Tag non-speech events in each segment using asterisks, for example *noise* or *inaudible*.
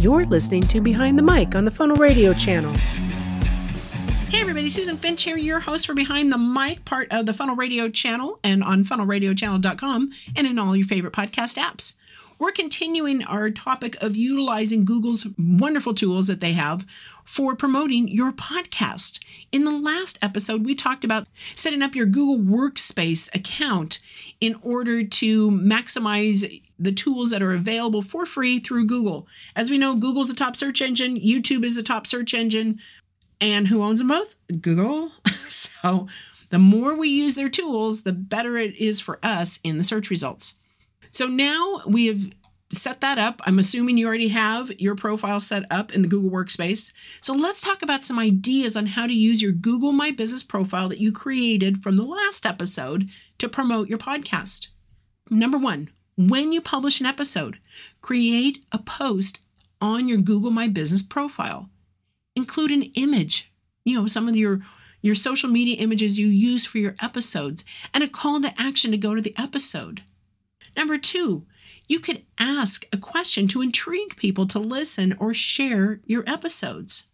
You're listening to Behind the Mic on the Funnel Radio channel. Hey everybody, Susan Finch here, your host for Behind the Mic, part of the Funnel Radio channel and on funnelradiochannel.com and in all your favorite podcast apps. We're continuing our topic of utilizing Google's wonderful tools that they have for promoting your podcast. In the last episode, we talked about setting up your Google Workspace account in order to maximize the tools that are available for free through Google. As we know, Google's a top search engine, YouTube is a top search engine, and who owns them both? Google. *laughs* so the more we use their tools, the better it is for us in the search results. So now we have set that up. I'm assuming you already have your profile set up in the Google Workspace. So let's talk about some ideas on how to use your Google My Business profile that you created from the last episode to promote your podcast. Number one, when you publish an episode, create a post on your Google My Business profile. Include an image, you know, some of your your social media images you use for your episodes and a call to action to go to the episode. Number 2, you could ask a question to intrigue people to listen or share your episodes.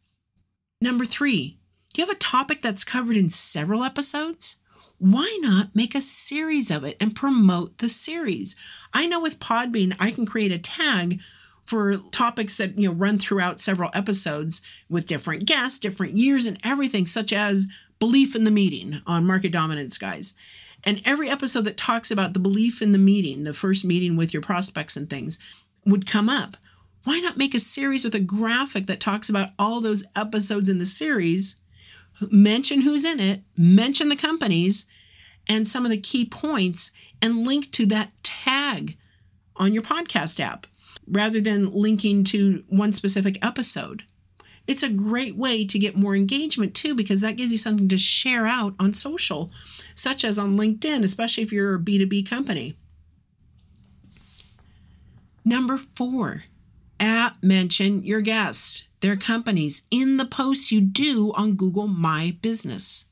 Number 3, do you have a topic that's covered in several episodes? Why not make a series of it and promote the series? I know with Podbean, I can create a tag for topics that you know run throughout several episodes with different guests, different years, and everything, such as belief in the meeting on market dominance, guys. And every episode that talks about the belief in the meeting, the first meeting with your prospects and things, would come up. Why not make a series with a graphic that talks about all those episodes in the series? Mention who's in it, mention the companies, and some of the key points and link to that tag on your podcast app rather than linking to one specific episode. It's a great way to get more engagement too, because that gives you something to share out on social, such as on LinkedIn, especially if you're a B2B company. Number four, at mention your guest, their companies in the posts you do on Google My Business.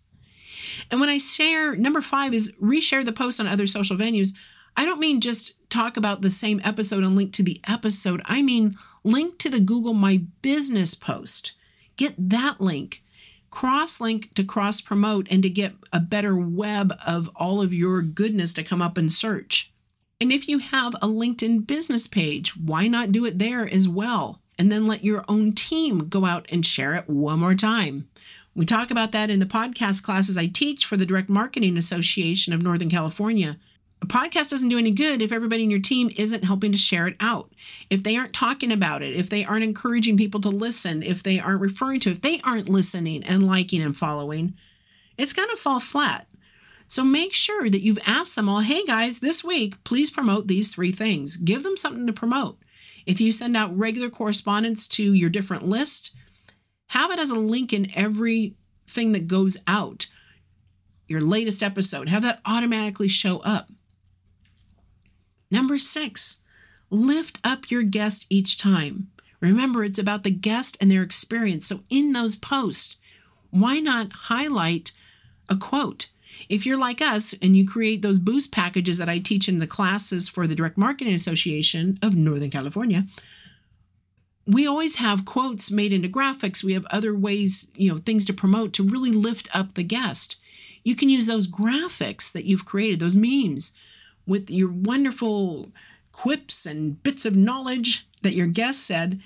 And when I share, number five is reshare the post on other social venues. I don't mean just talk about the same episode and link to the episode. I mean link to the Google My Business post. Get that link. Cross link to cross promote and to get a better web of all of your goodness to come up and search. And if you have a LinkedIn business page, why not do it there as well? And then let your own team go out and share it one more time. We talk about that in the podcast classes I teach for the Direct Marketing Association of Northern California. A podcast doesn't do any good if everybody in your team isn't helping to share it out. If they aren't talking about it, if they aren't encouraging people to listen, if they aren't referring to it, if they aren't listening and liking and following, it's going to fall flat. So make sure that you've asked them all, hey guys, this week, please promote these three things. Give them something to promote. If you send out regular correspondence to your different list, have it as a link in everything that goes out. Your latest episode, have that automatically show up. Number six, lift up your guest each time. Remember, it's about the guest and their experience. So, in those posts, why not highlight a quote? If you're like us and you create those boost packages that I teach in the classes for the Direct Marketing Association of Northern California, we always have quotes made into graphics. We have other ways, you know, things to promote to really lift up the guest. You can use those graphics that you've created, those memes, with your wonderful quips and bits of knowledge that your guest said,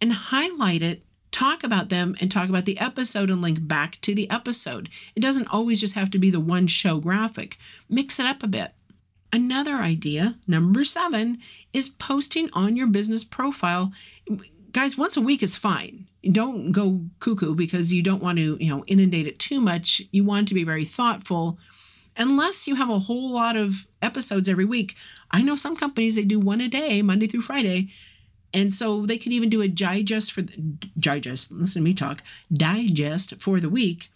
and highlight it, talk about them, and talk about the episode and link back to the episode. It doesn't always just have to be the one show graphic, mix it up a bit. Another idea, number seven, is posting on your business profile. Guys, once a week is fine. Don't go cuckoo because you don't want to, you know, inundate it too much. You want to be very thoughtful. Unless you have a whole lot of episodes every week. I know some companies they do one a day, Monday through Friday. And so they could even do a digest for the digest, listen to me talk, digest for the week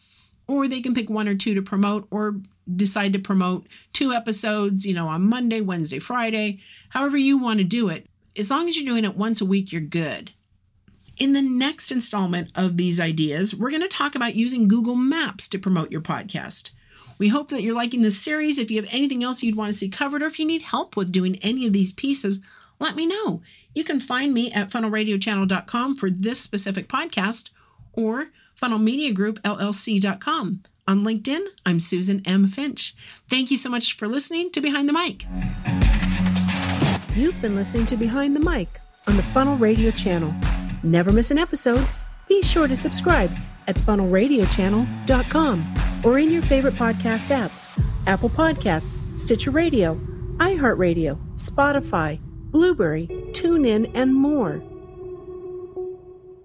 or they can pick one or two to promote or decide to promote two episodes, you know, on Monday, Wednesday, Friday, however you want to do it. As long as you're doing it once a week, you're good. In the next installment of these ideas, we're going to talk about using Google Maps to promote your podcast. We hope that you're liking this series. If you have anything else you'd want to see covered, or if you need help with doing any of these pieces, let me know. You can find me at funnelradiochannel.com for this specific podcast or funnelmediagroupllc.com. On LinkedIn, I'm Susan M. Finch. Thank you so much for listening to Behind the Mic. You've been listening to Behind the Mic on the Funnel Radio channel. Never miss an episode. Be sure to subscribe at funnelradiochannel.com or in your favorite podcast app Apple Podcasts, Stitcher Radio, iHeartRadio, Spotify, Blubrry, TuneIn, and more.